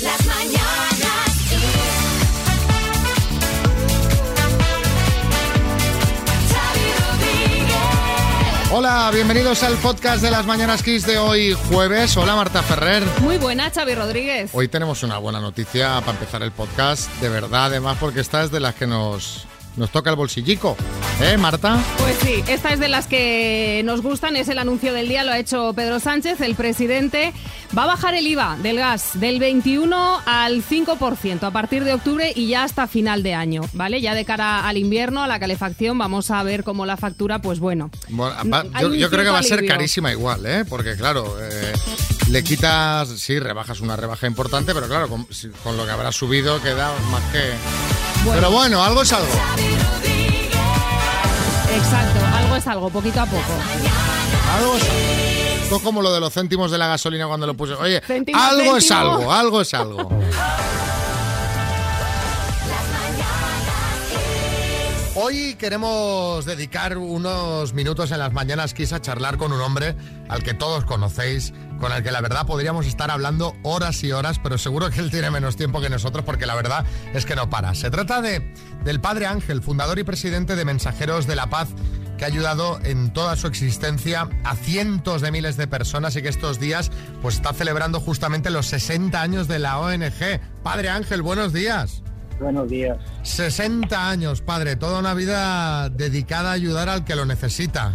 Las mañanas Kiss. Hola, bienvenidos al podcast de las Mañanas Kiss de hoy jueves. Hola Marta Ferrer. Muy buena, Xavi Rodríguez. Hoy tenemos una buena noticia para empezar el podcast, de verdad, además porque esta es de las que nos, nos toca el bolsillico. ¿Eh, Marta? Pues sí, esta es de las que nos gustan, es el anuncio del día, lo ha hecho Pedro Sánchez, el presidente. Va a bajar el IVA del gas del 21 al 5% a partir de octubre y ya hasta final de año, ¿vale? Ya de cara al invierno, a la calefacción, vamos a ver cómo la factura, pues bueno. Bueno, va- hay yo, creo que va a ser alivio. carísima igual, ¿eh? Porque claro, eh, le quitas, sí, rebajas una rebaja importante, pero claro, con, lo que habrá subido queda más que... Bueno. Pero bueno, algo es algo. Exacto, algo es algo, poquito a poco. Algo es algo. Esto como lo de los céntimos de la gasolina cuando lo puse. Oye, algo es algo, algo es algo. Hoy queremos dedicar unos minutos en las mañanas Kiss a charlar con un hombre al que todos conocéis, con el que la verdad podríamos estar hablando horas y horas, pero seguro que él tiene menos tiempo que nosotros porque la verdad es que no para. Se trata de del Padre Ángel, fundador y presidente de Mensajeros de la Paz, que ha ayudado en toda su existencia a cientos de miles de personas y que estos días pues está celebrando justamente los 60 años de la ONG. Padre Ángel, buenos días. Buenos días. 60 años, padre, toda una vida dedicada a ayudar al que lo necesita.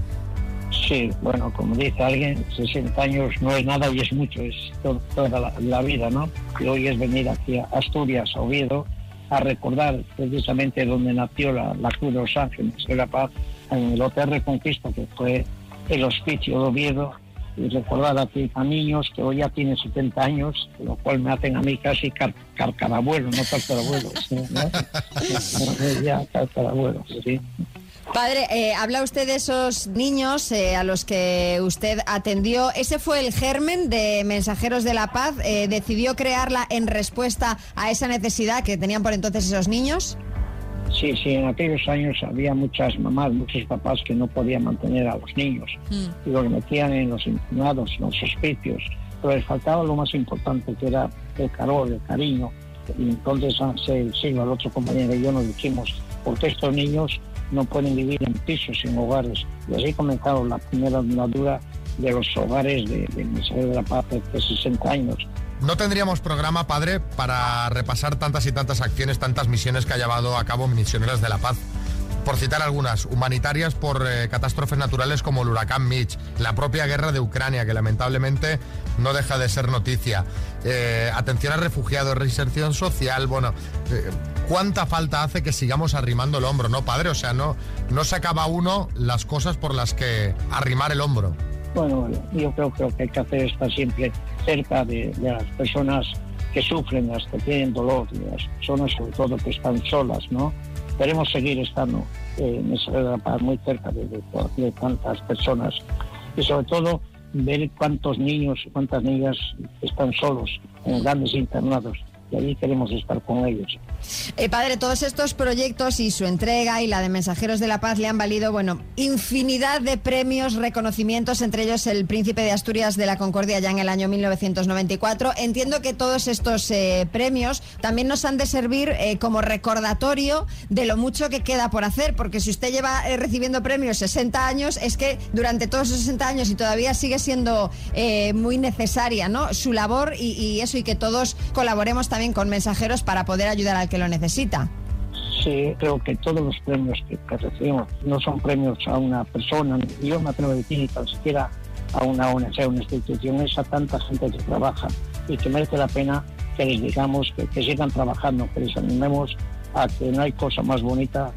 Sí, bueno, como dice alguien, 60 años no es nada y es mucho, es to- toda la, la vida, ¿no? Y hoy es venir aquí a Asturias, a Oviedo, a recordar precisamente donde nació la, la Cruz de los Ángeles de la Paz, en el Hotel Reconquista, que fue el hospicio de Oviedo, y recordar aquí a niños que hoy ya tienen 70 años, lo cual me hacen a mí casi car carcarabuelo, no carcarabuelo, ¿sí? ¿no? ya carcarabuelo, sí. Padre, eh, habla usted de esos niños eh, a los que usted atendió. ¿Ese fue el germen de Mensajeros de la Paz? Eh, ¿Decidió crearla en respuesta a esa necesidad que tenían por entonces esos niños? Sí, sí, en aquellos años había muchas mamás, muchos papás que no podían mantener a los niños y los metían en los internados, en los hospicios, pero les faltaba lo más importante que era el calor, el cariño. Y entonces hace el siglo, el otro compañero y yo nos dijimos, porque estos niños no pueden vivir en pisos, en hogares. Y así comenzaron la primera andadura de los hogares de, de la Paz de 60 años. No tendríamos programa, padre, para repasar tantas y tantas acciones, tantas misiones que ha llevado a cabo Misioneras de la Paz. Por citar algunas, humanitarias por eh, catástrofes naturales como el huracán Mitch, la propia guerra de Ucrania, que lamentablemente no deja de ser noticia, eh, atención a refugiados, reinserción social, bueno, eh, ¿cuánta falta hace que sigamos arrimando el hombro, no, padre? O sea, no, no se acaba uno las cosas por las que arrimar el hombro. Bueno, yo creo que lo que hay que hacer es estar siempre cerca de, de las personas que sufren, las que tienen dolor, las personas sobre todo que están solas, ¿no? Queremos seguir estando eh, en esa de paz muy cerca de, de- de tantas personas y sobre todo ver cuántos niños y cuántas niñas están solos en grandes internados y allí queremos estar con ellos. Eh, padre, todos estos proyectos y su entrega y la de Mensajeros de la Paz le han valido, bueno, infinidad de premios, reconocimientos, entre ellos el Príncipe de Asturias de la Concordia ya en el año 1994. Entiendo que todos estos eh, premios también nos han de servir eh, como recordatorio de lo mucho que queda por hacer, porque si usted lleva eh, recibiendo premios 60 años, es que durante todos esos 60 años y todavía sigue siendo muy necesaria, ¿no? Su labor y, y eso, y que todos colaboremos también con mensajeros para poder ayudar al que lo necesita. Sí, creo que todos los premios que, que recibimos no son premios a una persona, yo me atrevo a decir ni tan siquiera a una ONG, a una institución, es a tanta gente que trabaja y que merece la pena que les digamos que, que sigan trabajando, que les animemos a que no hay cosa más bonita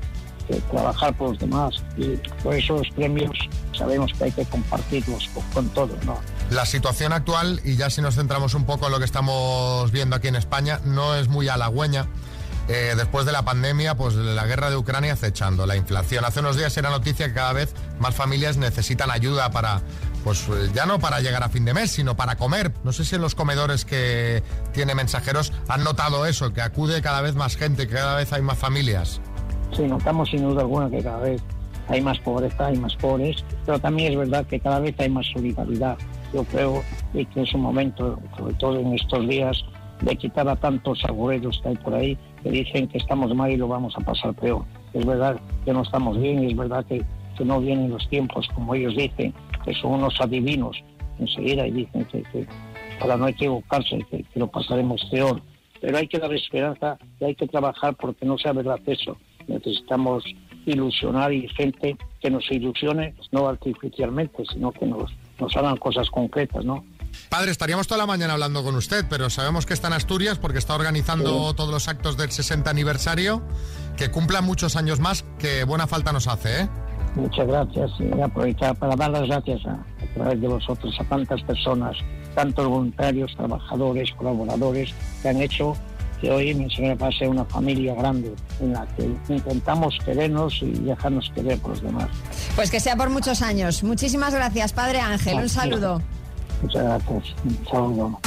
que trabajar por los demás y por eso los premios sabemos que hay que compartirlos con, con todos, ¿no? La situación actual, y ya si nos centramos un poco en lo que estamos viendo aquí en España, no es muy halagüeña. Eh, después de la pandemia, pues la guerra de Ucrania acechando, la inflación. Hace unos días era noticia que cada vez más familias necesitan ayuda para, pues ya no para llegar a fin de mes, sino para comer. No sé si en los comedores que tiene mensajeros han notado eso, que acude cada vez más gente, que cada vez hay más familias. Sí, notamos sin duda alguna que cada vez hay más pobreza, hay más pobres, pero también es verdad que cada vez hay más solidaridad. Yo creo y que es un momento, sobre todo en estos días, de quitar a tantos agoreros que hay por ahí que dicen que estamos mal y lo vamos a pasar peor. Es verdad que no estamos bien y es verdad que, que no vienen los tiempos como ellos dicen, que son unos adivinos enseguida y dicen que, que para no equivocarse, que, que lo pasaremos peor. Pero hay que dar esperanza y hay que trabajar porque no sea verdad eso. Necesitamos ilusionar y gente que nos ilusione, no artificialmente, sino que nos, nos hagan cosas concretas, ¿no? Padre, estaríamos toda la mañana hablando con usted, pero sabemos que está en Asturias porque está organizando todos los actos del 60 aniversario, que cumpla muchos años más, que buena falta nos hace, ¿eh? Muchas gracias y aprovechar para dar las gracias a, a través de vosotros a tantas personas, tantos voluntarios, trabajadores, colaboradores que han hecho que hoy mi señora pase una familia grande en la que intentamos querernos y dejarnos querer por los demás. Pues que sea por muchos años. Muchísimas gracias, Padre Ángel. Un saludo. Muchas gracias. Un saludo.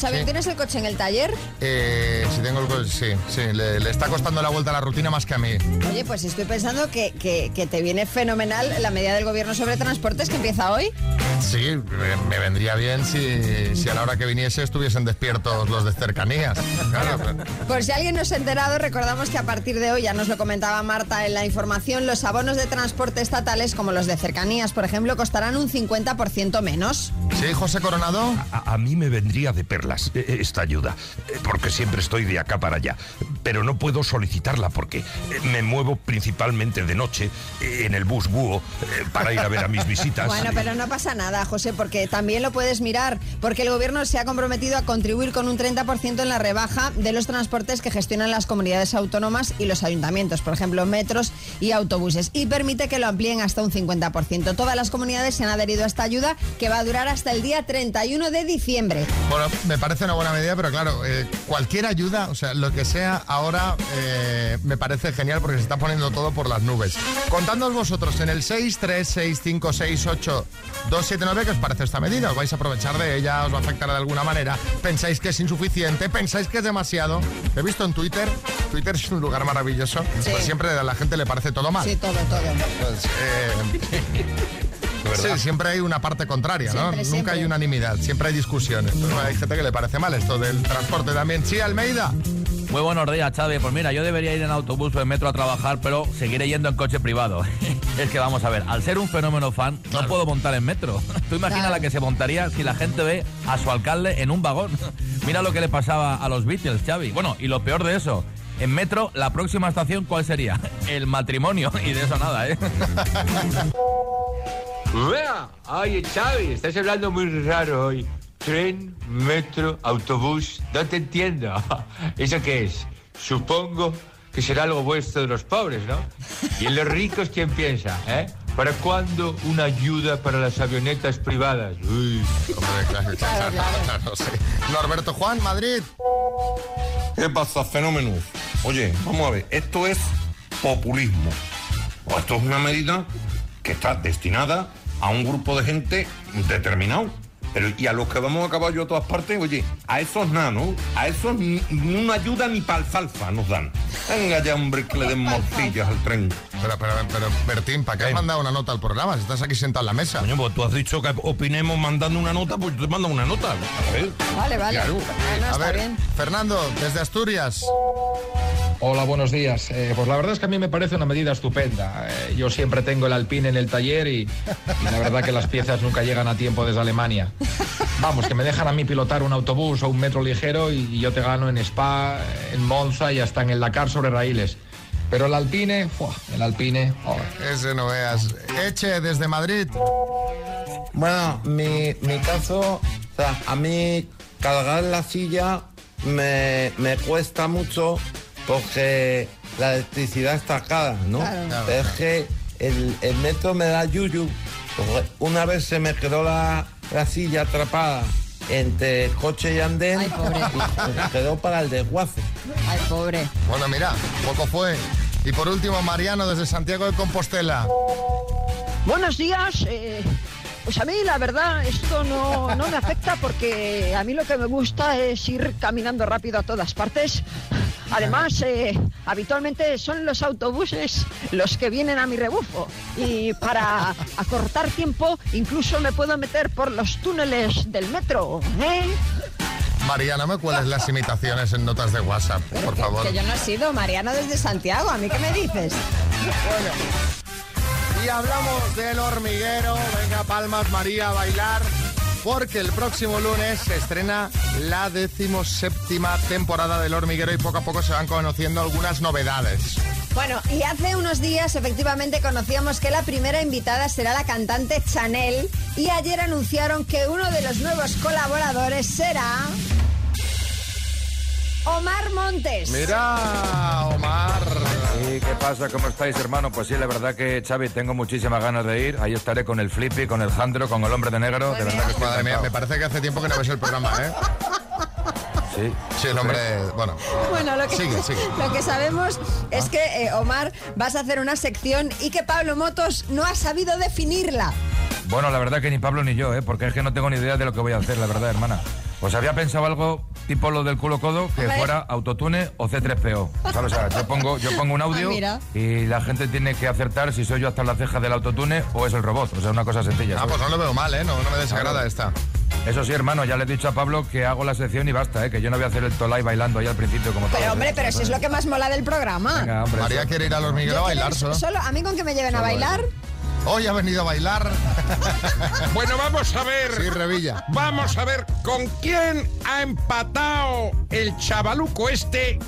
Xavi, Sí. ¿tienes el coche en el taller? Eh, si tengo el co- sí, sí, le, le está costando la vuelta a la rutina más que a mí. Oye, pues estoy pensando que, que- que te viene fenomenal la medida del gobierno sobre transportes que empieza hoy. Sí, me, me vendría bien si, si a la hora que viniese estuviesen despiertos los de cercanías. Claro, pero- Por si alguien no se ha enterado, recordamos que a partir de hoy, ya nos lo comentaba Marta en la información, los abonos de transporte estatales, como los de cercanías, por ejemplo, costarán un 50% menos. sí, José Coronado. A, a mí me vendría de perlas eh, esta ayuda, porque siempre estoy de acá para allá. Pero no puedo solicitarla porque eh, me muevo principalmente de noche eh, en el bus búho eh, para ir a ver a mis visitas. Bueno, pero no pasa nada, José, porque también lo puedes mirar, porque el gobierno se ha comprometido a contribuir con un 30% en la rebaja de los transportes que gestionan las comunidades autónomas y los ayuntamientos, por ejemplo, metros y autobuses, y permite que lo amplíen hasta un 50%. Todas las comunidades se han adherido a esta ayuda que va a durar hasta el día 31 de diciembre. Bueno, me parece una buena medida, pero claro, eh, cualquier ayuda, o sea, lo que sea ahora, eh, me parece genial porque se está poniendo todo por las nubes. Contadnos vosotros en el 636568279 qué os parece esta medida. ¿Os vais a aprovechar de ella? ¿Os va a afectar de alguna manera? ¿Pensáis que es insuficiente? ¿Pensáis que es demasiado? He visto en Twitter, Twitter es un lugar maravilloso, pues siempre a la gente le parece todo mal. Sí, todo, todo. Pues, eh, Sí, siempre hay una parte contraria, ¿no? Siempre, Nunca siempre. hay unanimidad, siempre hay discusiones. Pero hay gente que le parece mal esto del transporte también. Sí, Almeida. Muy buenos días, Xavi. Pues mira, yo debería ir en autobús o en metro a trabajar, pero seguiré yendo en coche privado. es que vamos a ver, al ser un fenómeno fan, no puedo montar en metro. Tú imaginas Claro. la que se montaría si la gente ve a su alcalde en un vagón. mira lo que le pasaba a los Beatles, Xavi. Bueno, y lo peor de eso, en metro, la próxima estación, ¿cuál sería? El matrimonio. Y de eso nada, ¿eh? Vea, oye Xavi, estás hablando muy raro hoy. Tren, metro, autobús, no te entiendo. ¿Eso qué es? Supongo que será algo vuestro de los pobres, ¿no? ¿Y en los ricos quién piensa, eh? ¿Para cuándo una ayuda para las avionetas privadas? Uy. Hombre, claro, claro, claro, sí. Norberto Juan, Madrid. ¿Qué pasa, fenómenos? Oye, vamos a ver, esto es populismo. O esto es una medida que está destinada a un grupo de gente determinado. Pero y a los que vamos a caballo a todas partes, oye, a esos nanos, a esos ni, ni una ayuda ni para alfalfa nos dan. Venga ya, hombre, que le den morcillas al tren. Pero, pero, pero, Bertín, ¿para qué has mandado una nota al programa? Si estás aquí sentado en la mesa. Coño, pues tú has dicho que opinemos mandando una nota, pues yo te mando una nota. A ver. Vale, vale. Claro. Bueno, A está ver, bien. Fernando, desde Asturias. Hola, buenos días. Eh, pues la verdad es que a mí me parece una medida estupenda. Eh, yo siempre tengo el Alpine en el taller y, la verdad que las piezas nunca llegan a tiempo desde Alemania. Vamos, que me dejan a mí pilotar un autobús o un metro ligero y, yo te gano en Spa, en Monza y hasta en el Dakar sobre raíles. Pero el Alpine, ¡fua! el Alpine, oh, Ese no veas. Eche, desde Madrid. Bueno, mi, mi caso, a mí cargar la silla me, me cuesta mucho porque la electricidad está cara, ¿no? Claro. Es que el, el metro me da yuyu. porque Una vez se me quedó la, la silla atrapada entre coche y andén Ay, pobre. y se quedó para el desguace. Ay, pobre. Bueno, mira, poco fue. Y por último, Mariano, desde Santiago de Compostela. Buenos días. eh, pues a mí la verdad esto no, no me afecta porque a mí lo que me gusta es ir caminando rápido a todas partes. Además, eh, habitualmente son los autobuses los que vienen a mi rebufo. Y para acortar tiempo, incluso me puedo meter por los túneles del metro. ¿eh? Me cueles las imitaciones en notas de WhatsApp, por favor. Que yo no he sido Mariana desde Santiago. ¿A mí qué me dices? Y hablamos del hormiguero. Venga, palmas, María, a bailar. Porque el próximo lunes se estrena la decimoséptima temporada del hormiguero y poco a poco se van conociendo algunas novedades. Bueno, y hace unos días efectivamente conocíamos que la primera invitada será la cantante Chanel y ayer anunciaron que uno de los nuevos colaboradores será Omar Montes. Mira, Omar. ¿Y qué pasa? ¿Cómo estáis, hermano? Pues sí, la verdad que, Xavi, tengo muchísimas ganas de ir. Ahí estaré con el Flippy, con el Jandro, con el hombre de negro. De verdad que estoy Madre mía, me parece que hace tiempo que no ves el programa, ¿eh? Sí. Sí, el hombre, bueno. Bueno, lo que, Sigue, sigue. lo que sabemos es que, eh, Omar, vas a hacer una sección y que Pablo Motos no ha sabido definirla. Bueno, la verdad que ni Pablo ni yo, ¿eh? Porque es que no tengo ni idea de lo que voy a hacer, la verdad, hermana. Pues había pensado algo tipo lo del culo codo, que fuera autotune o C3PO. ¿Sabes? O sea, yo pongo, yo pongo un audio Ah, mira. y la gente tiene que acertar si soy yo hasta la ceja del autotune o es el robot. O sea, una cosa sencilla. Ah, ¿sabes? pues no lo veo mal, ¿eh? No, no me desagrada esta. Eso sí, hermano, ya le he dicho a Pablo que hago la sección y basta, ¿eh? Que yo no voy a hacer el tolai bailando ahí al principio como. Pero ¿eh? hombre, pero si es lo que más mola del programa. Venga, hombre, María eso. quiere ir al hormiguero a Yo bailar solo. solo. A mí con que me lleven a bailar. Hoy ha venido a bailar. Bueno, vamos a ver. Sí, Revilla. Vamos a ver con quién ha empatado el chavaluco este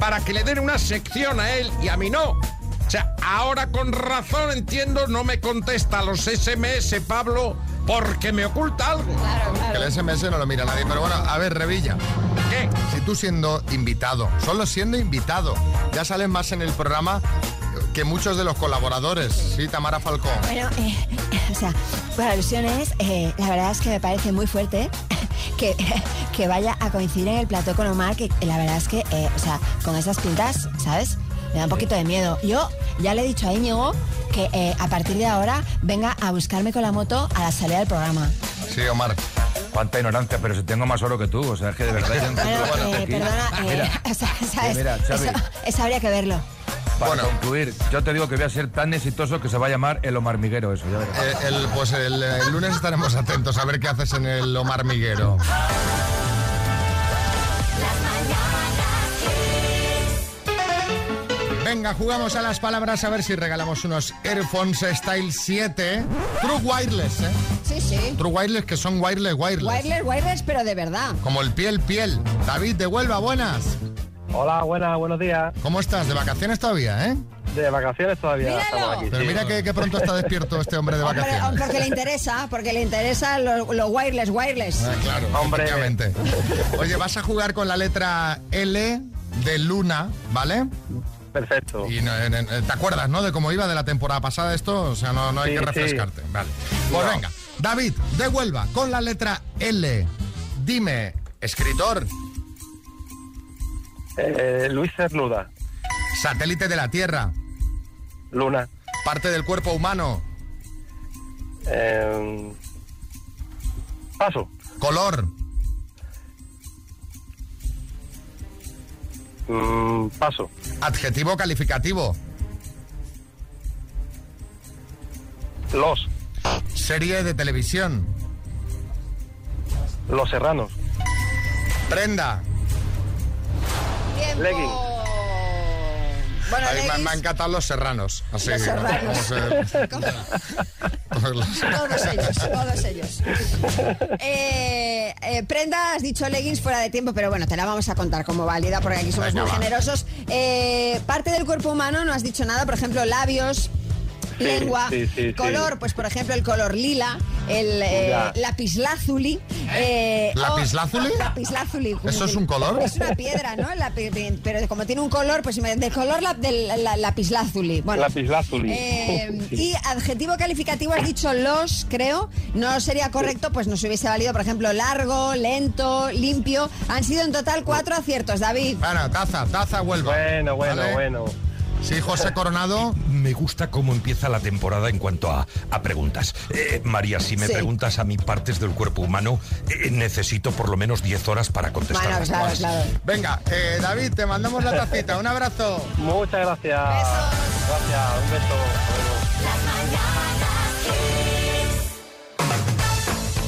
para que le den una sección a él y a mí no. O sea, ahora con razón entiendo, no me contesta los SMS, Pablo, porque me oculta algo. Que el SMS no lo mira nadie. Pero bueno, a ver, Revilla. ¿Qué? Si tú siendo invitado, solo siendo invitado, ya salen más en el programa que muchos de los colaboradores. Sí, Tamara Falcón. Bueno, eh, o sea, por alusiones, eh, la verdad es que me parece muy fuerte que, que vaya a coincidir en el plató con Omar, que la verdad es que, eh, o sea, con esas pintas, ¿sabes? Me da un poquito de miedo. Yo ya le he dicho a Íñigo que eh, a partir de ahora venga a buscarme con la moto a la salida del programa. Sí, Omar. Cuánta ignorancia, pero si tengo más oro que tú, o sea, es que de verdad... Bueno, eh, perdona, eh, Mira, o sea, ¿sabes? mira, Xavi. eso, eso habría que verlo. Para Bueno. concluir, yo te digo que voy a ser tan exitoso que se va a llamar el Omar Miguero, eso, ya verás. Eh, el- pues el, el lunes estaremos atentos a ver qué haces en el Omar Miguero. Venga, jugamos a las palabras a ver si regalamos unos Airphones Style 7. True Wireless, ¿eh? Sí, sí. True Wireless que son wireless, wireless. Wireless, wireless, pero de verdad. Como el piel, piel. David de Huelva, buenas. Hola, buenas, buenos días. ¿Cómo estás? ¿De vacaciones todavía, eh? De vacaciones todavía Míralo. estamos aquí. Pero sí. mira que, que pronto está despierto este hombre de Hombre, vacaciones. porque le interesa, porque le interesa lo, lo wireless, wireless. Ah, claro, Hombre. efectivamente. Oye, vas a jugar con la letra L de Luna, ¿vale? Perfecto. Y te acuerdas, ¿no? De cómo iba de la temporada pasada esto, o sea, no, no hay Sí, que sí. refrescarte. Vale. Pues No. venga, David, de Huelva, con la letra L. Dime, escritor, Eh, Luis Cernuda, satélite de la Tierra, Luna. parte del cuerpo humano, Eh, paso. color, Mm, paso. adjetivo calificativo, Los. serie de televisión, Los Serranos. prenda. Tiempo. Legging. Bueno, me, me han encantado los serranos. Así Los serranos. Todos ellos, todos ellos. Eh, eh, prenda, has dicho leggings fuera de tiempo, pero bueno, te la vamos a contar como válida porque aquí somos Venga, muy va. generosos. Eh, parte del cuerpo humano no has dicho nada, por ejemplo, labios. Sí, lengua, sí, sí, sí. color, pues por ejemplo el color lila, el eh, lapislázuli. Eh, ¿Lapislázuli? Lapislázuli. ¿Eso es un color? Es una piedra, ¿no? La pero como tiene un color, pues de color la- del la- lapislázuli. Bueno, Lapislázuli. eh, y adjetivo calificativo has dicho los, creo. No sería correcto, pues nos hubiese valido, por ejemplo, largo, lento, limpio. Han sido en total cuatro aciertos, David. Bueno, taza, taza Huelva. Bueno, bueno, ¿Vale? bueno. Sí, José Coronado. Me gusta cómo empieza la temporada en cuanto a, a preguntas. Eh, María, si me Sí. preguntas a mí partes del cuerpo humano, eh, necesito por lo menos 10 horas para contestar. Bueno, claro, claro. Venga, eh, David, te mandamos la tacita. Un abrazo. Muchas gracias. Gracias, un beso.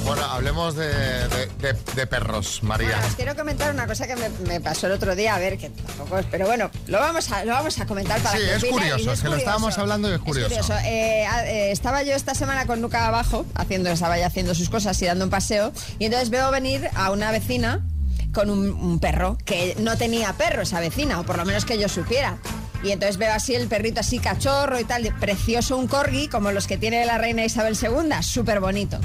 Bueno, hablemos de, de- de- de perros, María. Bueno, os quiero comentar una cosa que me, me pasó el otro día, a ver, que tampoco es, pero bueno, lo vamos a, lo vamos a comentar para Sí, que es curioso, es que lo estábamos hablando y es curioso. Eh, a- eh, estaba yo esta semana con Luca abajo, haciendo, estaba ya haciendo sus cosas y dando un paseo, y entonces veo venir a una vecina con un, un perro, que no tenía perro esa vecina, o por lo menos que yo supiera. Y entonces veo así el perrito así cachorro y tal, precioso un corgi, como los que tiene la reina Isabel II, súper bonito.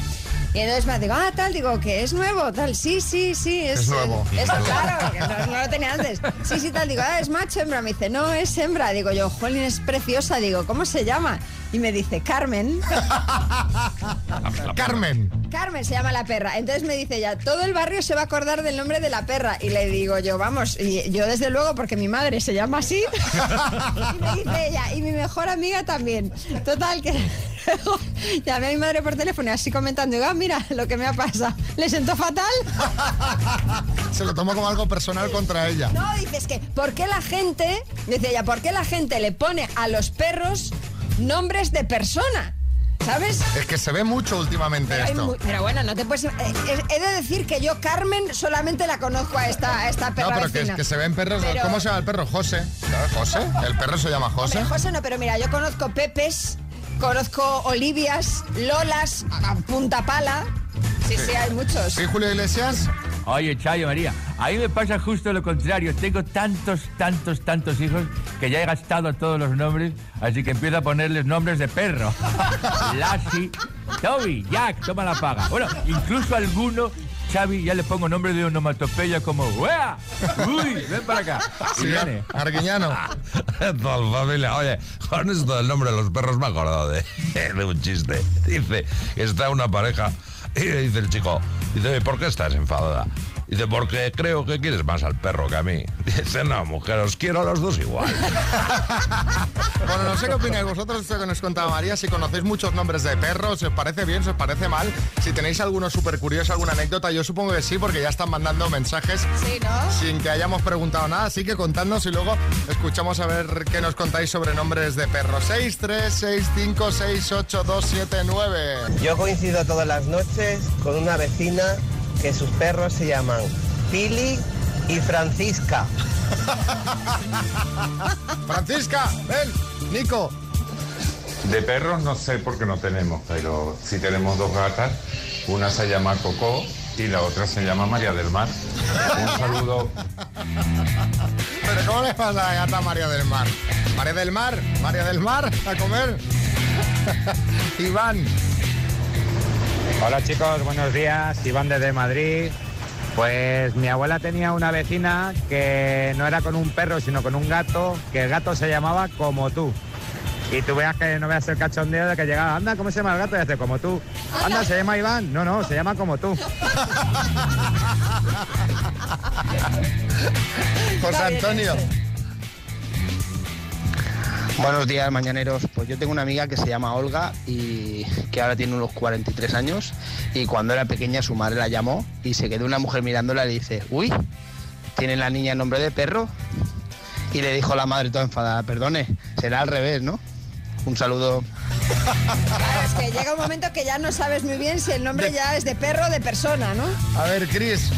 Y entonces me digo, ah, tal, digo, que es nuevo, tal, sí, sí, sí, es, Es nuevo. es claro, que no, no lo tenía antes. Sí, sí, tal, digo, ah, es macho, hembra. Me dice, no, es hembra. Digo yo, Jolín, es preciosa. Digo, ¿cómo se llama? Y me dice, Carmen. Carmen. Carmen se llama la perra. Entonces me dice ella, todo el barrio se va a acordar del nombre de la perra. Y le digo yo, vamos, y yo desde luego, porque mi madre se llama así. y me dice ella, y mi mejor amiga también. Total, que luego llamé a mi madre por teléfono y así comentando, digo, ah, mira lo que me ha pasado. ¿Le sentó fatal? Se lo tomó como algo personal contra ella. No, dices que, ¿por qué la gente, dice ella, ¿por qué la gente le pone a los perros nombres de persona? ¿Sabes? Es que se ve mucho últimamente Pero, esto. pero bueno, no te puedes... eh, eh, he de decir que yo, Carmen, solamente la conozco a esta, a esta No, perra pero que, vecina. que se ven perros. Pero- ¿Cómo se llama el perro? José. Claro, José. El perro se llama José. Hombre, José no, pero mira, yo conozco Pepes, conozco Olivias, Lolas, Punta Pala. Sí, sí, hay muchos. ¿Sí, Julio Iglesias? Oye, Chayo María, a mí me pasa justo lo contrario. Tengo tantos, tantos, tantos hijos que ya he gastado todos los nombres, así que empiezo a ponerles nombres de perro. Lassie, Toby, Jack, toma la paga. Bueno, incluso alguno, Xavi, ya le pongo nombre de onomatopeya como ¡Wea! ¡Uy! Ven para acá. Sí, viene. Arguiñano. Familia. Oye, con esto del nombre de los perros me he acordado de, de un chiste. Dice, está una pareja y le dice el chico, dice, ¿por qué estás enfadada? Dice, porque creo que quieres más al perro que a mí. Dice, no, mujer, os quiero a los dos igual. Bueno, no sé qué opináis vosotros, esto que nos contaba María, si conocéis muchos nombres de perros, si os parece bien, si os parece mal, si tenéis alguno súper curioso, alguna anécdota, yo supongo que sí, porque ya están mandando mensajes Sí, ¿no? sin que hayamos preguntado nada, así que contadnos y luego escuchamos a ver qué nos contáis sobre nombres de perros. 6, 3, 6, 5, 6, 8, 2, 7, 9. Yo coincido todas las noches con una vecina que sus perros se llaman Pili y Francisca. Francisca, ven, Nico. De perros no sé por qué no tenemos, pero sí tenemos dos gatas. Una se llama Coco y la otra se llama María del Mar. Un saludo. Pero ¿cómo le pasa a la gata María del Mar? María del Mar, María del Mar, a comer. Iván. Hola chicos, buenos días. Iván desde Madrid. Pues mi abuela tenía una vecina que no era con un perro, sino con un gato, que el gato se llamaba como tú. Y tú veas que no veas el cachondeo de que llegaba, anda, ¿cómo se llama el gato? Y hace como tú. Anda, se llama Iván. No, no, se llama como tú. José Antonio. Buenos días, mañaneros. Pues yo tengo una amiga que se llama Olga y que ahora tiene unos 43 años y cuando era pequeña su madre la llamó y se quedó una mujer mirándola y le dice, uy, ¿tiene la niña nombre de perro? Y le dijo la madre toda enfadada, perdone, será al revés, ¿no? Un saludo. Claro, es que llega un momento que ya no sabes muy bien si el nombre ya es de perro o de persona, ¿no? A ver, Cris.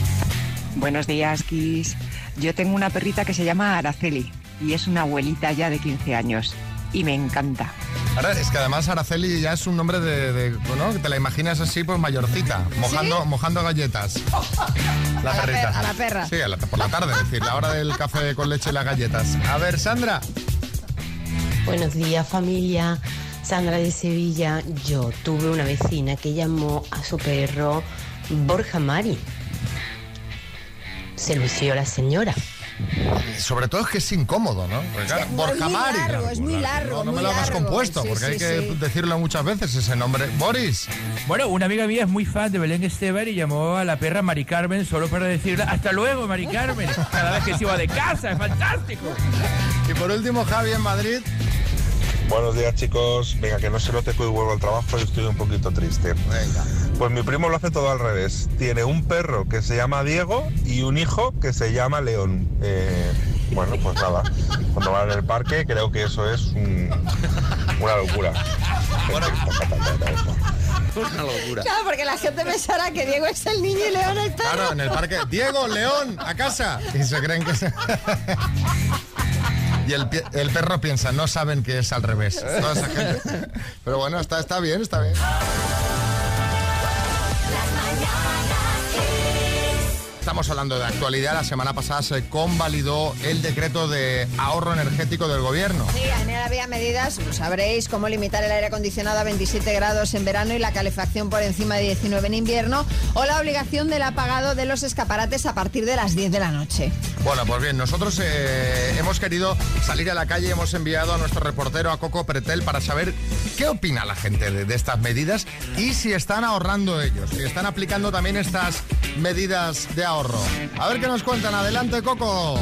Buenos días, Kiss. Yo tengo una perrita que se llama Araceli y es una abuelita ya de 15 años y me encanta. Ahora, es que además Araceli ya es un nombre de, de- ¿no? Que te la imaginas así, pues mayorcita, mojando, mojando galletas. La A la perrita. per- a la perra. Sí, a la- por la tarde, es decir, la hora del café con leche y las galletas. A ver, Sandra. Buenos días familia, Sandra de Sevilla. Yo tuve una vecina que llamó a su perro Borja Mari. Se lució la señora. Sobre todo es que es incómodo, ¿no? Porque, claro, Es muy Mari. largo, es muy largo, No, no me lo hagas largo. compuesto, Sí, porque sí, hay que sí. decirlo muchas veces ese nombre. Boris. Bueno, una amiga mía es muy fan de Belén Esteban y llamó a la perra Mari Carmen solo para decirle hasta luego, Mari Carmen. Cada vez que se iba de casa, es fantástico. Y por último, Javi en Madrid. Buenos días chicos, venga que no se note que hoy vuelvo al trabajo y estoy un poquito triste. Venga. Pues mi primo lo hace todo al revés. Tiene un perro que se llama Diego y un hijo que se llama León. Eh, bueno, pues nada, cuando van en el parque creo que eso es un- una locura. Una locura. Claro, porque la gente pensará que Diego es el niño y León el perro. Claro, en el parque. Diego, León, a casa. Y se creen que se... Y el, perro piensa, no saben que es al revés. Toda esa gente. Pero bueno, está, está bien, está bien. Estamos hablando de actualidad. La semana pasada se convalidó el decreto de ahorro energético del gobierno. Sí, en él había medidas, lo sabréis, como limitar el aire acondicionado a 27 grados en verano y la calefacción por encima de 19 en invierno, o la obligación del apagado de los escaparates a partir de las 10 de la noche. Bueno, pues bien, nosotros eh, hemos querido salir a la calle hemos enviado a nuestro reportero, a Coco Pretel, para saber qué opina la gente de, de estas medidas y si están ahorrando ellos, si están aplicando también estas medidas de ahorro. A ver qué nos cuentan. Adelante, Coco.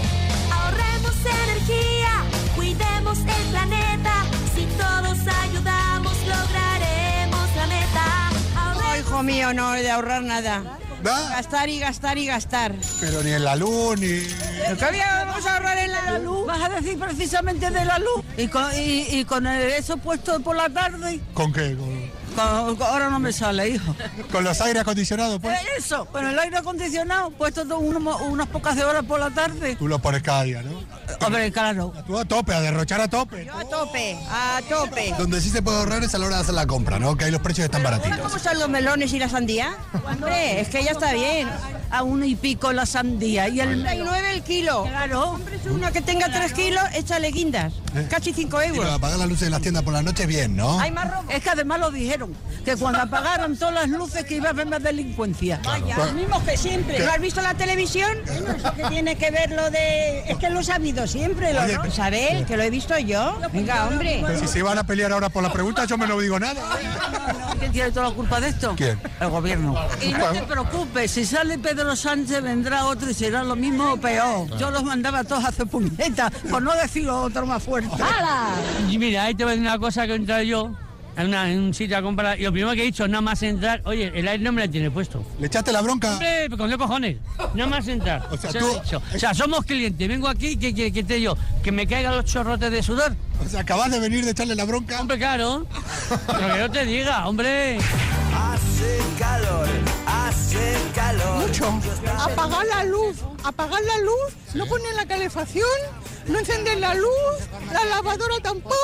Ahorremos energía, cuidemos el planeta. Si todos ayudamos, lograremos la meta. No, hijo mío, no he de ahorrar nada. Gastar y gastar y gastar. Pero ni en la luz, ni... ¿Qué había- vamos a ahorrar en la luz? Vas a decir precisamente de la luz. Y con, y, y con el eso puesto por la tarde. ¿Con qué? ¿Con, Con- ahora no me sale, hijo. con los aires acondicionados, pues? Eh, Eso, con el aire acondicionado puesto todo uno- unas pocas de horas por la tarde. Tú lo pones cada día, ¿no? Hombre, claro. Tú a tope, a derrochar a tope. A tope, a tope. Donde sí se puede ahorrar es a la hora de hacer la compra, ¿no? Que ahí los precios están baratitos. ¿Cómo están los melones y la sandía? Hombre, es que ya está bien. A uno y pico la sandía. Y el 39 el kilo. Claro. Una que tenga 3 kilos, échale guindas. Casi 5 Y lo de euros. apagar las luces de las tiendas por la noche, bien, ¿no? Hay más robo. Es que además lo dijeron, que cuando apagaron todas las luces que iba a haber más delincuencia. Vaya, Pues- lo mismo que siempre. ¿Qué? ¿No has visto la televisión? Bueno, eso que tiene que ver lo de... Es que lo he sabido siempre, lo, Oye, ¿no? ¿Sabes? Que lo he visto yo. Venga, hombre. Pero si se van a pelear ahora por la pregunta, yo me no digo nada. ¿Quién tiene toda la culpa de esto? ¿Quién? El gobierno. Y no te preocupes, si sale Pedro Sánchez vendrá otro y será lo mismo o peor. Yo los mandaba a todos a hacer puñetas, por no decir otro más fuerte. Y mira, ahí te voy a decir una cosa que he entrado yo en, una- en un sitio a comprar y lo primero que he dicho, nada más entrar, oye, el aire no me la tiene puesto. ¿Le echaste la bronca? Hombre, ¿con qué cojones? Nada más entrar. O sea, tú-. O sea, somos clientes, vengo aquí, que, que, que te yo, que me caigan los chorrotes de sudor. O sea, acabas de venir de echarle la bronca. Hombre, claro. Pero que no te diga, hombre. Hace calor, hace calor. Mucho. Apagar la luz, apagar la luz, no poner la calefacción, no encender la luz, la lavadora tampoco.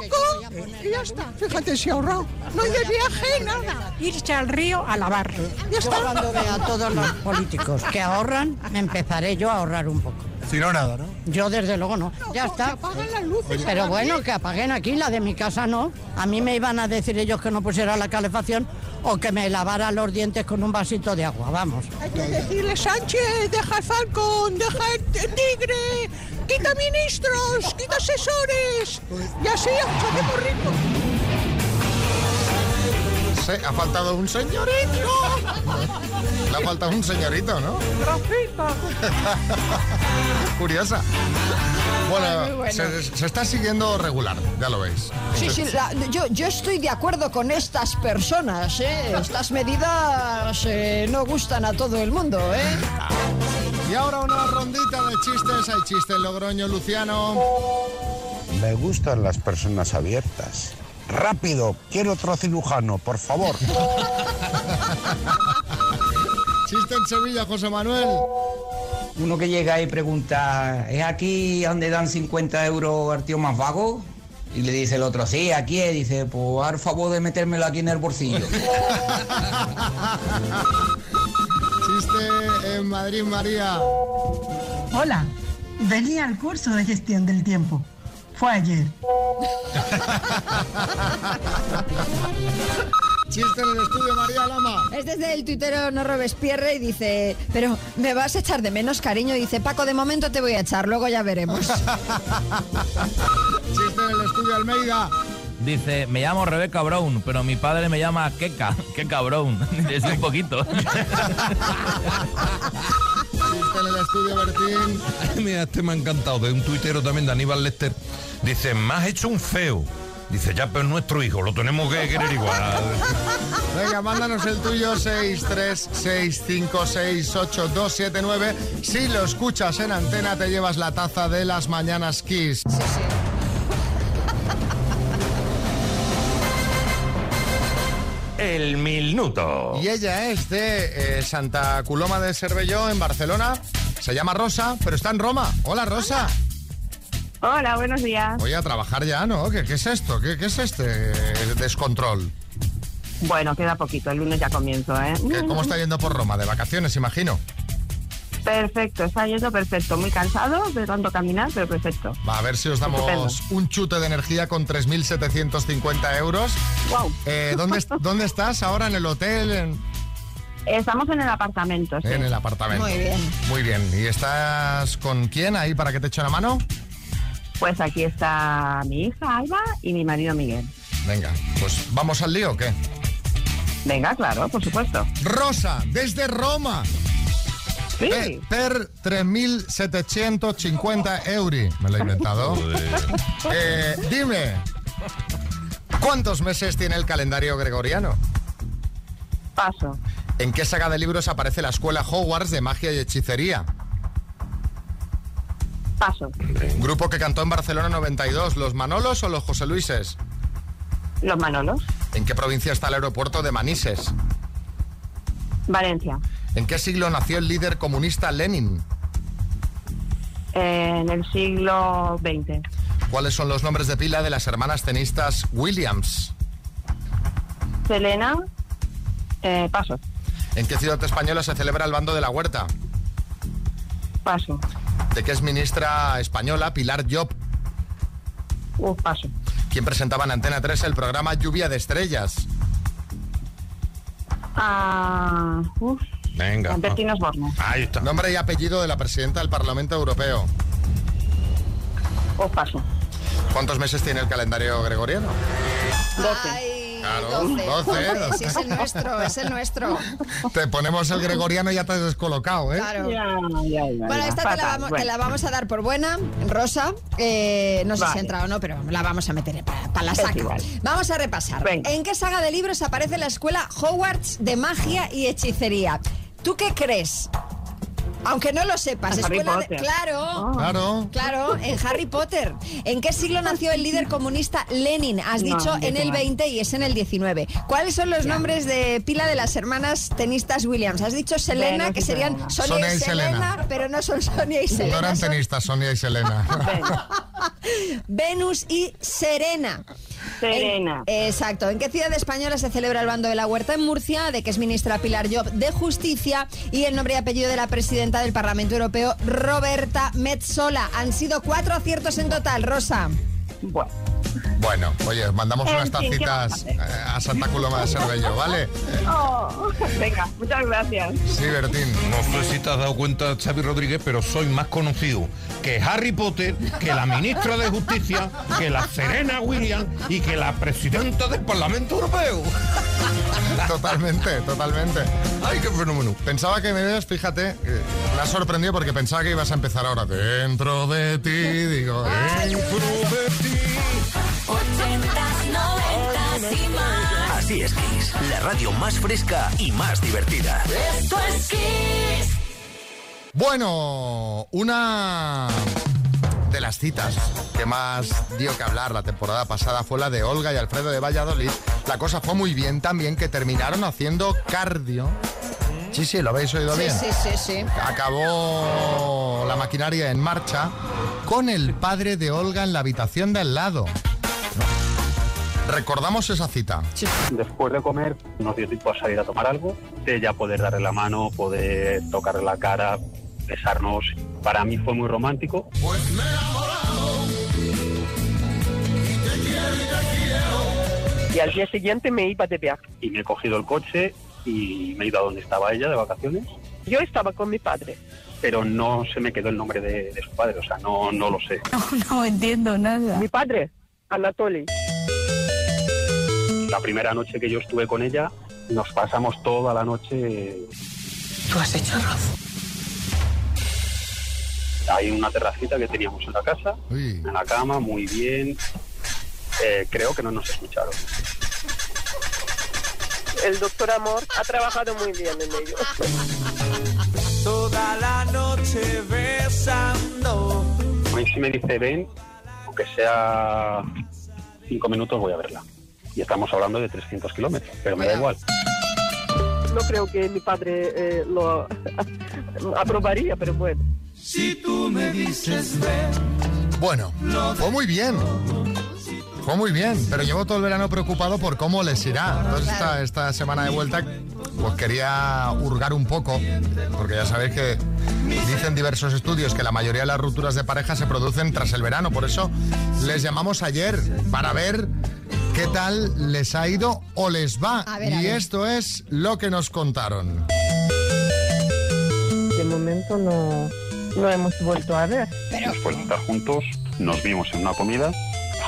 Y ya está. Fíjate si ahorrado. No hay de viaje, nada. Irse al río a lavar. Ya está. Cuando vea a todos los políticos que ahorran, empezaré yo a ahorrar un poco. Si no, nada, ¿no? Yo desde luego no. Ya está. Apagan las luces. Pero bueno, que apaguen aquí, la de mi casa no. A mí me iban a decir ellos que no pusiera la calefacción o que me lavara los dientes con un vasito de agua, vamos. Hay que decirle, Sánchez, deja el Falcon, deja el Tigre, quita ministros, quita asesores. Y así hacemos ricos. Ha faltado un señorito. Le ha faltado un señorito, ¿no? Curiosa. Bueno. Se, se está siguiendo regular, ya lo veis. Sí, sí, la- yo, yo estoy de acuerdo con estas personas, ¿eh? Estas medidas eh, no gustan a todo el mundo, ¿eh? Y ahora una rondita de chistes. Hay chiste en Logroño, Luciano. Me gustan las personas abiertas. Rápido, quiero otro cirujano, por favor. Chiste en Sevilla, José Manuel. Uno que llega y pregunta, ¿es aquí donde dan 50 euros al tío más vago? Y le dice el otro, sí, aquí es. Dice, pues haz favor de metérmelo aquí en el bolsillo. Chiste en Madrid, María. Hola, venía al curso de gestión del tiempo. Fue ayer. Chiste en el estudio, María Lama. Es desde el tuitero No Robespierre y dice, pero ¿me vas a echar de menos, cariño? Y dice, Paco, de momento te voy a echar, luego ya veremos. Chiste en el estudio, Almeida. Dice, me llamo Rebeca Brown, pero mi padre me llama Keka, Keka Brown. Es un poquito. Chiste en el estudio. Mira, este me ha encantado, de un tuitero también, de Aníbal Lester. Dice, me has hecho un feo. Dice, ya, pero es nuestro hijo, lo tenemos que querer igual. Venga, mándanos el tuyo 636568279. Si lo escuchas en antena, te llevas la taza de las mañanas Kiss. El minuto. Y ella es de eh, Santa Coloma de Cervelló, en Barcelona. Se llama Rosa, pero está en Roma. Hola, Rosa. Hola, buenos días. Voy a trabajar ya, ¿no? ¿Qué, qué es esto? ¿Qué, qué es este descontrol? Bueno, queda poquito, el lunes ya comienzo, ¿eh? ¿Qué- ¿Cómo está yendo por Roma? De vacaciones, imagino. Perfecto, está yendo perfecto. Muy cansado de tanto caminar, pero perfecto. Va, a ver si os damos Estupendo. un chute de energía con 3.750 euros. Wow. Eh, ¿dónde, ¿Dónde estás ahora? ¿En el hotel? En, Estamos en el apartamento, sí. en el apartamento. Muy bien. Muy bien. ¿Y estás con quién ahí para que te eche una mano? Pues aquí está mi hija Alba y mi marido Miguel. Venga, pues ¿vamos al lío o qué? Venga, claro, por supuesto. Rosa, desde Roma. Pe- per 3.750 euri. Me lo he inventado. Eh, dime, ¿cuántos meses tiene el calendario gregoriano? Paso. ¿En qué saga de libros aparece la escuela Hogwarts de magia y hechicería? Paso. Grupo que cantó en Barcelona 92, ¿los Manolos o los José Luises? Los Manolos. ¿En qué provincia está el aeropuerto de Manises? Valencia. ¿En qué siglo nació el líder comunista Lenin? En el siglo XX. ¿Cuáles son los nombres de pila de las hermanas tenistas Williams? Selena. Eh, paso. ¿En qué ciudad española se celebra el bando de la huerta? Paso. ¿De qué es ministra española Pilar Job? Uf, paso. ¿Quién presentaba en Antena 3 el programa Lluvia de Estrellas? Ah, uf, Venga. Bertín Osborne. Ahí está. Nombre y apellido de la presidenta del Parlamento Europeo. Uf, paso. ¿Cuántos meses tiene el calendario gregoriano? 12. Claro, 12, 12. Sí, es el nuestro, es el nuestro. Te ponemos el gregoriano y ya te has descolocado, ¿eh? Claro. ya, Bueno, esta te la, vamos, te la vamos a dar por buena, Rosa. Eh, no sé si ha entrado o no, pero la vamos a meter para la saca. Vamos a repasar. ¿En qué saga de libros aparece la escuela Hogwarts de magia y hechicería? ¿Tú qué crees? Aunque no lo sepas, En Harry escuela de- Potter. Claro, Claro. claro, en Harry Potter. ¿En qué siglo nació el líder comunista Lenin? Has No, dicho en el 19. 20 y es en el 19. ¿Cuáles son los nombres de pila de las hermanas tenistas Williams? Has dicho Selena, que serían. Sonia, Sonia y y Selena, Selena. pero no son Sonia y Selena. No eran son tenistas, Sonia y Selena. Venus y Serena. Serena. En- exacto. ¿En qué ciudad española se celebra el bando de la huerta? En Murcia, de que es ministra Pilar Job de Justicia y el nombre y apellido de la presidenta del Parlamento Europeo, Roberta Metsola. Han sido cuatro aciertos en total, Rosa. Bueno. Bueno, oye, mandamos En unas fin, ¿qué vamos a tacitas eh, a Santa Coloma de Cervello, ¿vale? Oh, venga, muchas gracias. Sí, Bertín. No sé si te has dado cuenta, Xavi Rodríguez, pero soy más conocido que Harry Potter, que la ministra de Justicia, que la Serena Williams y que la presidenta del Parlamento Europeo. Totalmente, totalmente. Ay, qué fenómeno. Pensaba que me ves, fíjate, me ha sorprendido porque pensaba que ibas a empezar ahora. Dentro de ti, digo, dentro de ti. Así es, Kiss, la radio más fresca y más divertida. Esto es Kiss. Bueno, una de las citas que más dio que hablar la temporada pasada fue la de Olga y Alfredo de Valladolid. La cosa fue muy bien también, que terminaron haciendo cardio. Sí, sí, lo habéis oído Sí, bien. sí, sí, sí. Acabó la maquinaria en marcha con el padre de Olga en la habitación de al lado. Recordamos esa cita. Después de comer nos dio tiempo a salir a tomar algo, de ya poder darle la mano, poder tocarle la cara, besarnos. Para mí fue muy romántico. Y al día siguiente me iba de viaje. Y me he cogido el coche y me he ido a donde estaba ella de vacaciones, Yo estaba con mi padre. pero no se me quedó el nombre de, de su padre, o sea, no, no lo sé. No entiendo nada. Mi padre, Anatoly. La primera noche que yo estuve con ella, nos pasamos toda la noche. ¿Tú has hecho arroz? Hay una terracita que teníamos en la casa, en la cama, muy bien. Eh, creo que no nos escucharon. El doctor Amor ha trabajado muy bien en ello. Toda la noche besando. A mí sí me dice, ven, aunque sea cinco minutos, voy a verla. Y estamos hablando de 300 kilómetros, pero me da igual. No creo que mi padre eh, lo aprobaría, pero bueno. Si tú me dices ven. Bueno, fue muy bien. Fue muy bien, pero llevo todo el verano preocupado por cómo les irá. Entonces esta, esta semana de vuelta pues quería hurgar un poco, porque ya sabéis que dicen diversos estudios que la mayoría de las rupturas de pareja se producen tras el verano. Por eso les llamamos ayer para ver qué tal les ha ido o les va. A ver, a y ver. esto es lo que nos contaron. De momento no, no hemos vuelto a ver. Después de estar juntos, nos vimos en una comida,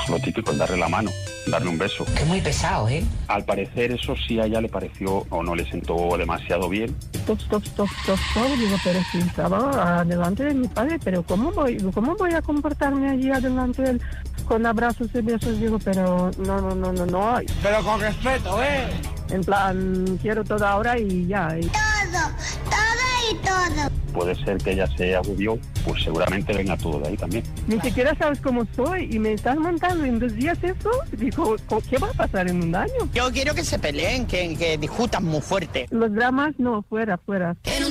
lo típico, darle la mano, darle un beso. Es muy pesado, ¿eh? Al parecer eso sí a ella le pareció o no le sentó demasiado bien. Stop, stop, stop, stop, stop. Digo, pero si estaba delante de mi padre, pero ¿cómo voy, cómo voy a comportarme allí adelante de él con abrazos y besos? Digo, pero no, no, no, no, no. Pero con respeto, ¿eh? En plan, quiero todo ahora y ya. y- Todo, todo y todo. Puede ser que ella se agobió, pues seguramente venga todo de ahí también. Ni siquiera sabes cómo soy y me estás montando en dos días eso. Digo, ¿co- ¿qué va a pasar en un año? Yo quiero que se peleen, que, que discutan muy fuerte. Los dramas, no, fuera, fuera. Lo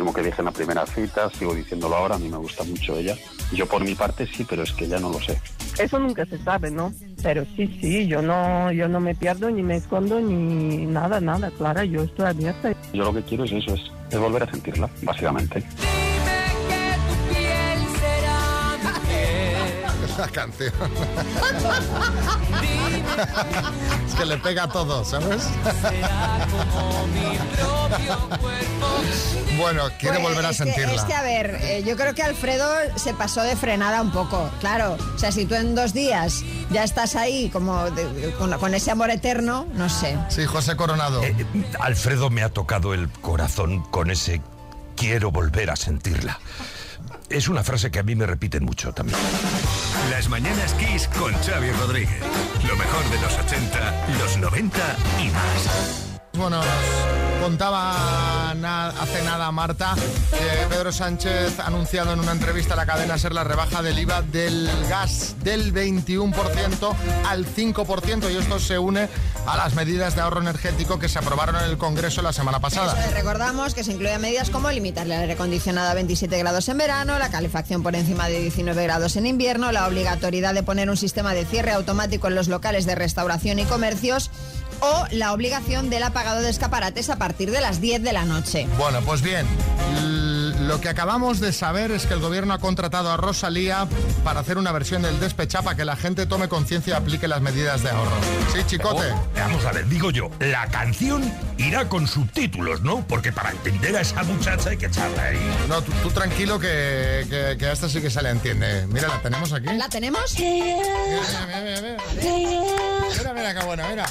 mismo que dije en la primera cita, sigo diciéndolo ahora, a mí me gusta mucho ella. Yo por mi parte sí, pero es que ya no lo sé. Eso nunca se sabe, ¿no? Pero sí, sí, yo no, yo no me pierdo ni me escondo ni nada, nada. Clara, yo estoy abierta. Yo lo que quiero es eso, es, es volver a sentirla, básicamente. La canción. es que le pega a todo, ¿sabes? bueno, quiere Pues, volver a que- sentirla. es que, a ver, eh, yo creo que Alfredo se pasó de frenada un poco, claro. O sea, si tú en dos días ya estás ahí como de- con, con ese amor eterno, no sé. Sí, José Coronado. Eh, Alfredo me ha tocado el corazón con ese quiero volver a sentirla. Es una frase que a mí me repiten mucho también. Las mañanas Kiss con Xavi Rodríguez. Lo mejor de los 80, los 90 y más. Bueno, contaba hace nada Marta que Pedro Sánchez ha anunciado en una entrevista a la cadena Ser la rebaja del IVA del gas del 21% al 5% y esto se une a las medidas de ahorro energético que se aprobaron en el Congreso la semana pasada. Recordamos que se incluyen medidas como limitar el aire acondicionado a 27 grados en verano, la calefacción por encima de 19 grados en invierno, la obligatoriedad de poner un sistema de cierre automático en los locales de restauración y comercios o la obligación del apagado de escaparates a partir de las 10 de la noche. Bueno, pues bien, lo que acabamos de saber es que el gobierno ha contratado a Rosalía para hacer una versión del despecha para que la gente tome conciencia y aplique las medidas de ahorro. Sí, chicote. Oh, vamos a ver, digo yo, la canción irá con subtítulos, ¿no? Porque para entender a esa muchacha hay que echarla ahí. No, tú, tú tranquilo que, que- que a esta sí que se le entiende. Mira, la tenemos aquí. ¿La tenemos? Mira, mira, mira, mira. Mira, mira qué buena, mira.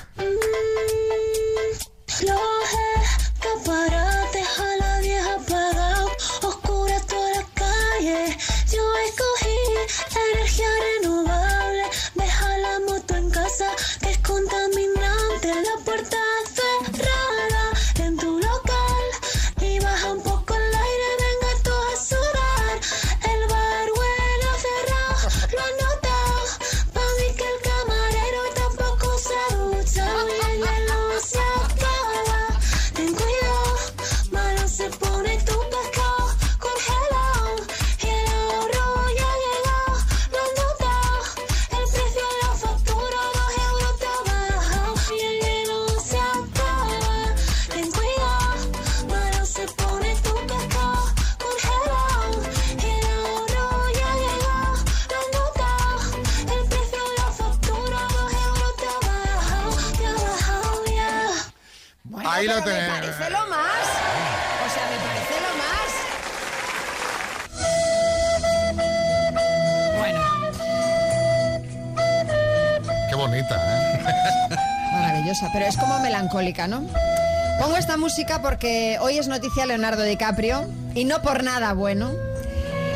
Pongo esta música porque hoy es noticia Leonardo DiCaprio y no por nada bueno.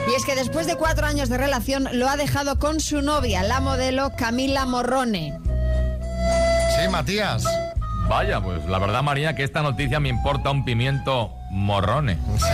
Y es que después de cuatro años de relación lo ha dejado con su novia, la modelo Camila Morrone. Sí, Matías. Vaya, pues la verdad, María, que esta noticia me importa un pimiento morrone. Sí.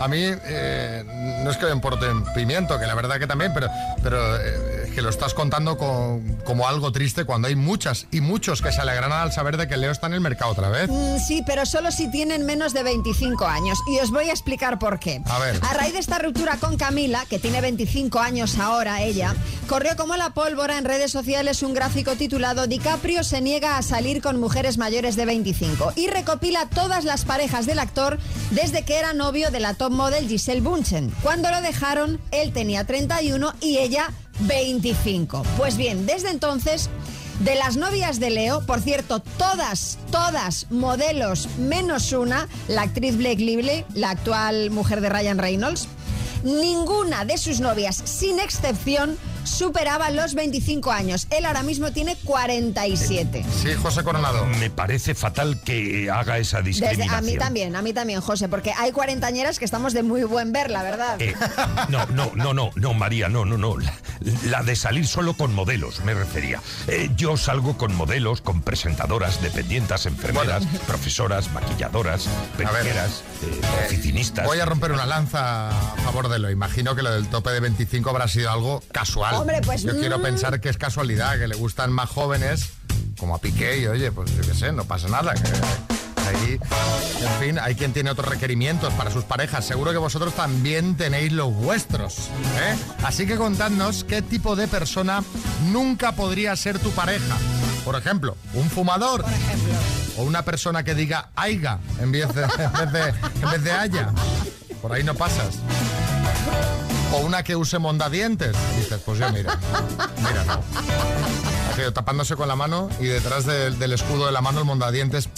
A mí eh, no es que me importe un pimiento, que la verdad que también, pero, pero eh, que lo estás contando con- como algo triste cuando hay muchas y muchos que se alegrarán al saber de que Leo está en el mercado otra vez. Mm, sí, pero solo si tienen menos de 25 años. Y os voy a explicar por qué. A ver. raíz de esta ruptura con Camila, que tiene 25 años ahora ella, corrió como la pólvora en redes sociales un gráfico titulado DiCaprio se niega a salir con mujeres mayores de 25 y recopila todas las parejas del actor desde que era novio de la top model Giselle Bunchen. Cuando lo dejaron, él tenía 31 y ella 25. Pues bien, desde entonces de las novias de Leo, por cierto, todas, todas modelos menos una, la actriz Blake Lively, la actual mujer de Ryan Reynolds, ninguna de sus novias, sin excepción, superaba los 25 años. Él ahora mismo tiene 47. Sí, José Coronado. Me parece fatal que haga esa Desde- discriminación. a mí también, a mí también, José, porque hay cuarentañeras que estamos de muy buen ver, la verdad. Eh, no, no, no, no, no, María, no, no, no. La, la de salir solo con modelos, me refería. Eh, yo salgo con modelos, con presentadoras, dependientas, enfermeras, profesoras, maquilladoras, peluqueras, eh, oficinistas. Voy a romper una lanza a favor de lo. Imagino que lo del tope de 25 habrá sido algo casual. Hombre, pues, Yo quiero mm. pensar que es casualidad, que le gustan más jóvenes, como a Piqué, y oye, pues yo qué sé, no pasa nada. que ahí, en fin, hay quien tiene otros requerimientos para sus parejas. Seguro que vosotros también tenéis los vuestros. ¿eh? Así que contadnos qué tipo de persona nunca podría ser tu pareja. Por ejemplo, un fumador. O una persona que diga aiga en vez de, en vez de, en vez de haya. Por ahí no pasas. O una que use mondadientes. Dices, pues yo mira. Mira, no. Tapándose con la mano y detrás del- del escudo de la mano el mondadientes.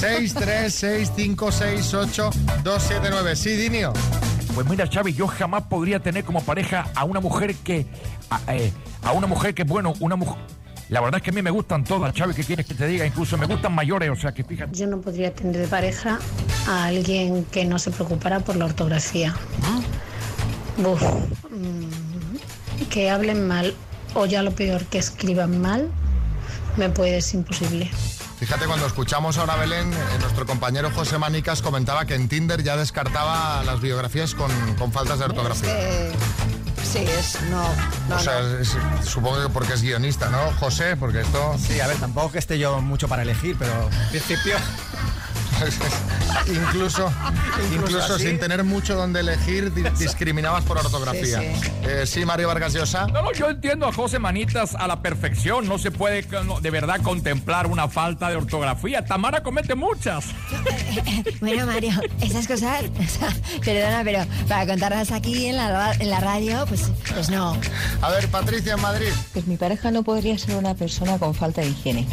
6, 3, 6, 5, 6, 8, 2, 7, 9. Sí, Dinio. Pues mira, Xavi, yo jamás podría tener como pareja a una mujer que... A, eh, a una mujer que, bueno, una mujer... La verdad es que a mí me gustan todas, Xavi, ¿qué quieres que te diga? Incluso me gustan mayores, o sea que fíjate. Yo no podría tener de pareja a alguien que no se preocupara por la ortografía. Buf, mm, que hablen mal o ya lo peor, que escriban mal, me puede ser imposible. Fíjate, cuando escuchamos ahora a Belén, eh, nuestro compañero José Manicas comentaba que en Tinder ya descartaba las biografías con, con faltas de ortografía. Sí, es. No, no, o sea, no. es- supongo que porque es guionista, ¿no, José? Porque esto... Sí, a ver, tampoco que esté yo mucho para elegir, pero en principio... incluso incluso así. sin tener mucho donde elegir, di- discriminabas por ortografía. Sí, sí. Eh, sí, Mario Vargas Llosa. No, no, yo entiendo a José Manitas a la perfección. No se puede no, de verdad contemplar una falta de ortografía. Tamara comete muchas. Bueno, Mario, esas cosas, o sea, perdona, pero para contarlas aquí en la, en la radio, pues, pues no. A ver, Patricia en Madrid. Pues mi pareja no podría ser una persona con falta de higiene.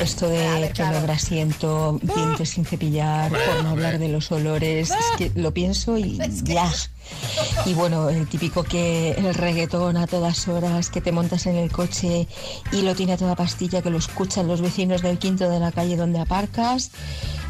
Esto de pelo grasiento, dientes sin cepillar, por no hablar de los olores, es que lo pienso y ya. Y bueno, el típico que el reggaetón a todas horas, que te montas en el coche y lo tiene a toda pastilla, que lo escuchan los vecinos del quinto de la calle donde aparcas.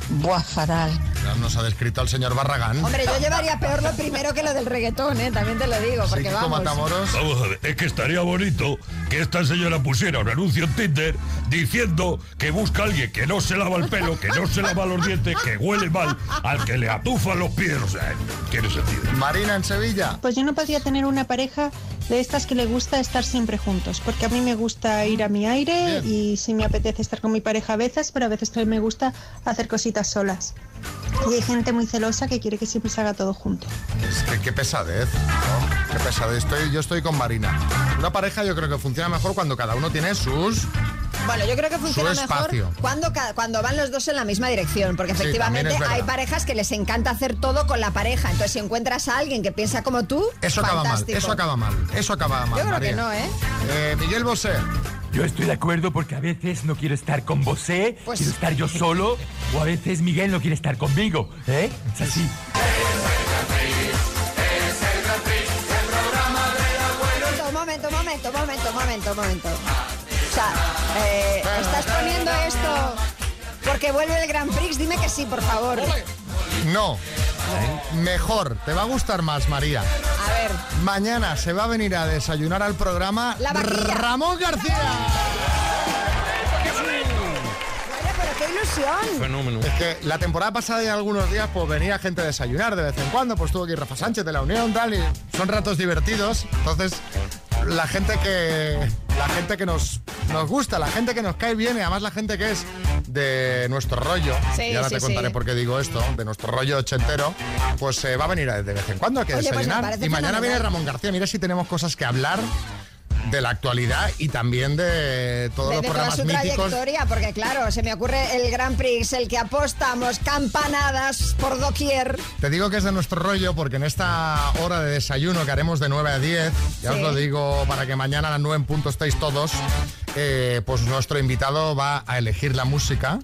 Ya Nos ha descrito al señor Barragán. Hombre, yo llevaría peor lo primero que lo del reggaetón, ¿eh? También te lo digo, porque vamos. Vamos a ver, es que estaría bonito que esta señora pusiera un anuncio en Tinder diciendo que busca a alguien que no se lava el pelo, que no se lava los dientes, que huele mal, al que le atufan los pies. O sea, tiene sentido. Marina en Sevilla. Pues yo no podría tener una pareja de estas que le gusta estar siempre juntos, porque a mí me gusta ir a mi aire y sí me apetece estar con mi pareja a veces, pero a veces también me gusta hacer cositas solas. Y hay gente muy celosa que quiere que siempre se haga todo junto. Es que qué pesadez. ¿no? Qué pesadez. Estoy, yo estoy con Marina. Una pareja yo creo que funciona mejor cuando cada uno tiene sus... Bueno, yo creo que funciona mejor cuando, cuando van los dos en la misma dirección, porque efectivamente hay parejas que les encanta hacer todo con la pareja. Entonces, si encuentras a alguien que piensa como tú, Eso acaba mal, fantástico. eso acaba mal, eso acaba mal. Yo creo María. que no, ¿eh? Eh, Miguel Bosé. Yo estoy de acuerdo porque a veces no quiero estar con ¿eh? Pues- Quiero estar yo solo, o a veces Miguel no quiere estar conmigo, ¿eh? Es así. Un momento, un momento, un momento, un momento, un momento. Eh, ¿estás poniendo esto porque vuelve el Grand Prix? Dime que sí, por favor. No. Mejor, te va a gustar más, María. A ver. Mañana se va a venir a desayunar al programa La. Ramón García. Qué ilusión. Fenómeno. Es que la temporada pasada y algunos días pues venía gente a desayunar de vez en cuando, pues tuvo que ir Rafa Sánchez de la Unión, tal, y son ratos divertidos. Entonces, la gente que la gente que nos, nos gusta, la gente que nos cae bien y además la gente que es de nuestro rollo, Sí, y ahora sí, te contaré sí. por qué digo esto, de nuestro rollo ochentero, pues se va a venir de vez en cuando a que Oye, pues desayunar. y mañana viene Ramón García, mira si tenemos cosas que hablar de la actualidad y también de todos De, los de toda programas su míticos trayectoria, porque claro, se me ocurre el Grand Prix, el que apostamos campanadas por doquier. Te digo que es de nuestro rollo porque en esta hora de desayuno que haremos de 9 a 10, ya Sí. os lo digo para que mañana a las 9 en punto estéis todos, eh, pues nuestro invitado va a elegir la música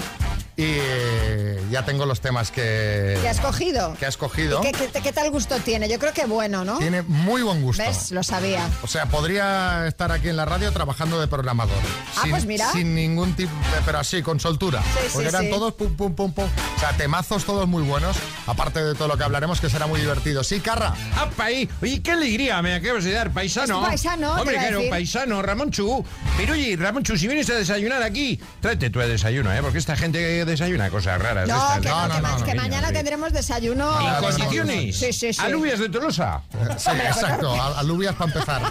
y ya tengo los temas que, ¿Qué has cogido? que ha escogido. ¿Qué, qué- qué tal gusto tiene? Yo creo que bueno, ¿no? Tiene muy buen gusto. ¿Ves? Lo sabía. O sea, podría estar aquí en la radio trabajando de programador. Ah, sin, pues mira. Sin ningún tipo, de- pero así, con soltura. Sí, porque sí, eran sí. todos pum, pum, pum, pum. O sea, temazos todos muy buenos. Aparte de todo lo que hablaremos, que será muy divertido. Sí, Carra. ¡Apa ahí! Oye, qué alegría me acabas de dar, paisano. Es paisano, Hombre, claro, decir. paisano, Ramón Chu. Pero oye, Ramón Chu, si vienes a desayunar aquí, tráete tú a desayuno, ¿eh? Porque esta gente desayuna cosas raras. No, estas, que, ¿eh? no, que ma- que mañana tendremos desayuno. ¿En condiciones? Sí, sí, sí. ¿Alubias de Tolosa? Sí, exacto. al- Alubias para empezar.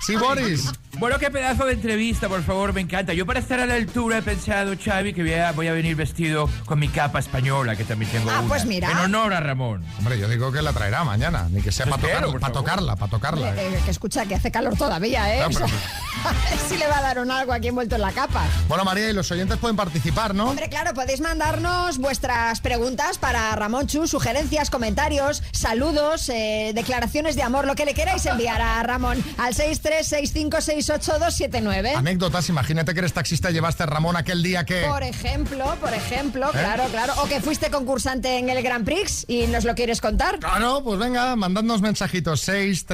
Sí, Boris. Bueno, qué pedazo de entrevista, por favor, me encanta. Yo para estar a la altura he pensado, Xavi, que voy a, voy a venir vestido con mi capa española, que también tengo Ah, una. pues mira. En honor a Ramón. Hombre, yo digo que la traerá mañana, ni que sea para Espero, tocarla, para tocarla, para tocarla. Eh, que escucha que hace calor todavía, ¿eh? No, pero- a ver si le va a dar un algo aquí envuelto en la capa. Bueno, María, y los oyentes pueden participar, ¿no? Hombre, claro, podéis mandarnos vuestras preguntas para Ramón Chu, sugerencias, comentarios, saludos, eh, declaraciones de amor, lo que le queráis enviar a Ramón al 636568279. Anécdotas, imagínate que eres taxista y llevaste a Ramón aquel día que... Por ejemplo, por ejemplo, ¿Eh? claro, claro. O que fuiste concursante en el Grand Prix y nos lo quieres contar. Claro, pues venga, mandadnos mensajitos 6,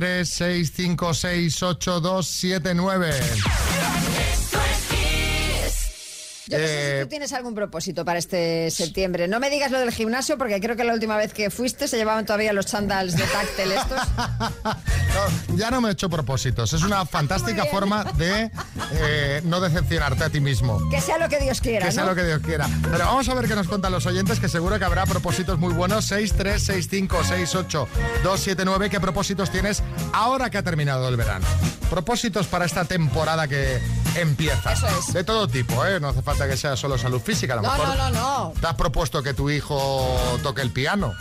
3, 6, 5, 6, 8, 2, 7, 9. Yo no sé Eh, si tú tienes algún propósito para este septiembre. No me digas lo del gimnasio porque creo que la última vez que fuiste se llevaban todavía los chandals de táctil estos. No, ya no me he hecho propósitos. Es una fantástica bien. forma de eh, no decepcionarte a ti mismo. Que sea lo que Dios quiera, Que sea ¿no? lo que Dios quiera. Pero vamos a ver qué nos cuentan los oyentes, que seguro que habrá propósitos muy buenos. 6, 3, 6, 5, 6, 8, 2, 7, 9. ¿Qué propósitos tienes ahora que ha terminado el verano? Propósitos para esta temporada que empieza. Eso es. De todo tipo, ¿eh? No hace falta que sea solo salud física. A lo No, mejor no, no, no. te has propuesto que tu hijo toque el piano.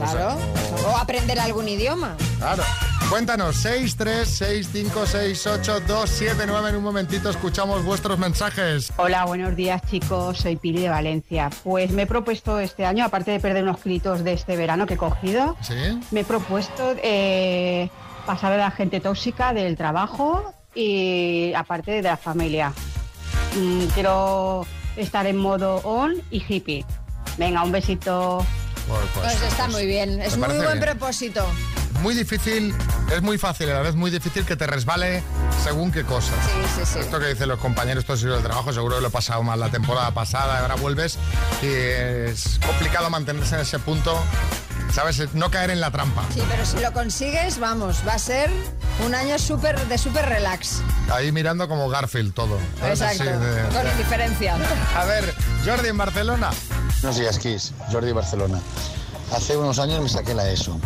O sea, Claro. O aprender algún idioma. Claro. Cuéntanos, 6, 3, 6, 5, 6, 8, 2, 7, 9. En un momentito escuchamos vuestros mensajes. Hola, buenos días chicos, soy Pili de Valencia. Pues me he propuesto este año, aparte de perder unos kilitos de este verano que he cogido, ¿Sí? me he propuesto eh, pasar de la gente tóxica del trabajo y aparte de la familia. Quiero estar en modo on y hippie. Venga, un besito. Pues está muy bien. Es muy buen bien. propósito. Muy difícil, es muy fácil a la vez muy difícil que te resbale según qué cosas. Sí, sí, sí. Esto que dicen los compañeros tóxicos del trabajo, seguro que lo he pasado mal la temporada pasada, ahora vuelves y es complicado mantenerse en ese punto, ¿sabes? No caer en la trampa. Sí, pero si lo consigues, vamos, va a ser un año súper de súper relax. Ahí mirando como Garfield todo. Exacto. Así de- Con de- indiferencia. A ver, Jordi en Barcelona. Buenos días, Kiss. Jordi Barcelona. Hace unos años me saqué la ESO.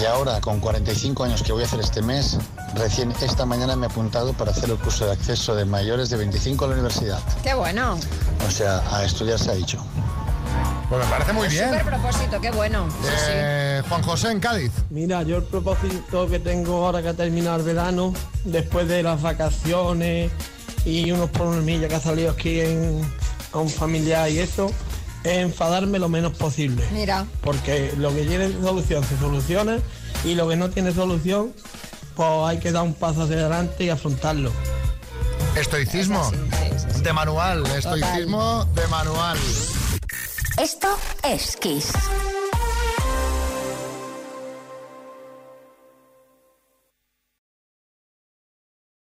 Y ahora, con 45 años que voy a hacer este mes, recién esta mañana me he apuntado para hacer el curso de acceso de mayores de 25 a la universidad. Qué bueno. O sea, a estudiar se ha dicho. Pues me parece muy bien. Súper propósito, qué bueno. Eh, Juan José en Cádiz. Mira, yo el propósito que tengo ahora que ha terminado el verano, después de las vacaciones y unos problemillas que ha salido aquí en, a un familiar y eso, es enfadarme lo menos posible. Mira. Porque lo que tiene solución se soluciona y lo que no tiene solución, pues hay que dar un paso hacia adelante y afrontarlo. Estoicismo. De manual. Estoicismo de manual. Esto es Kiss.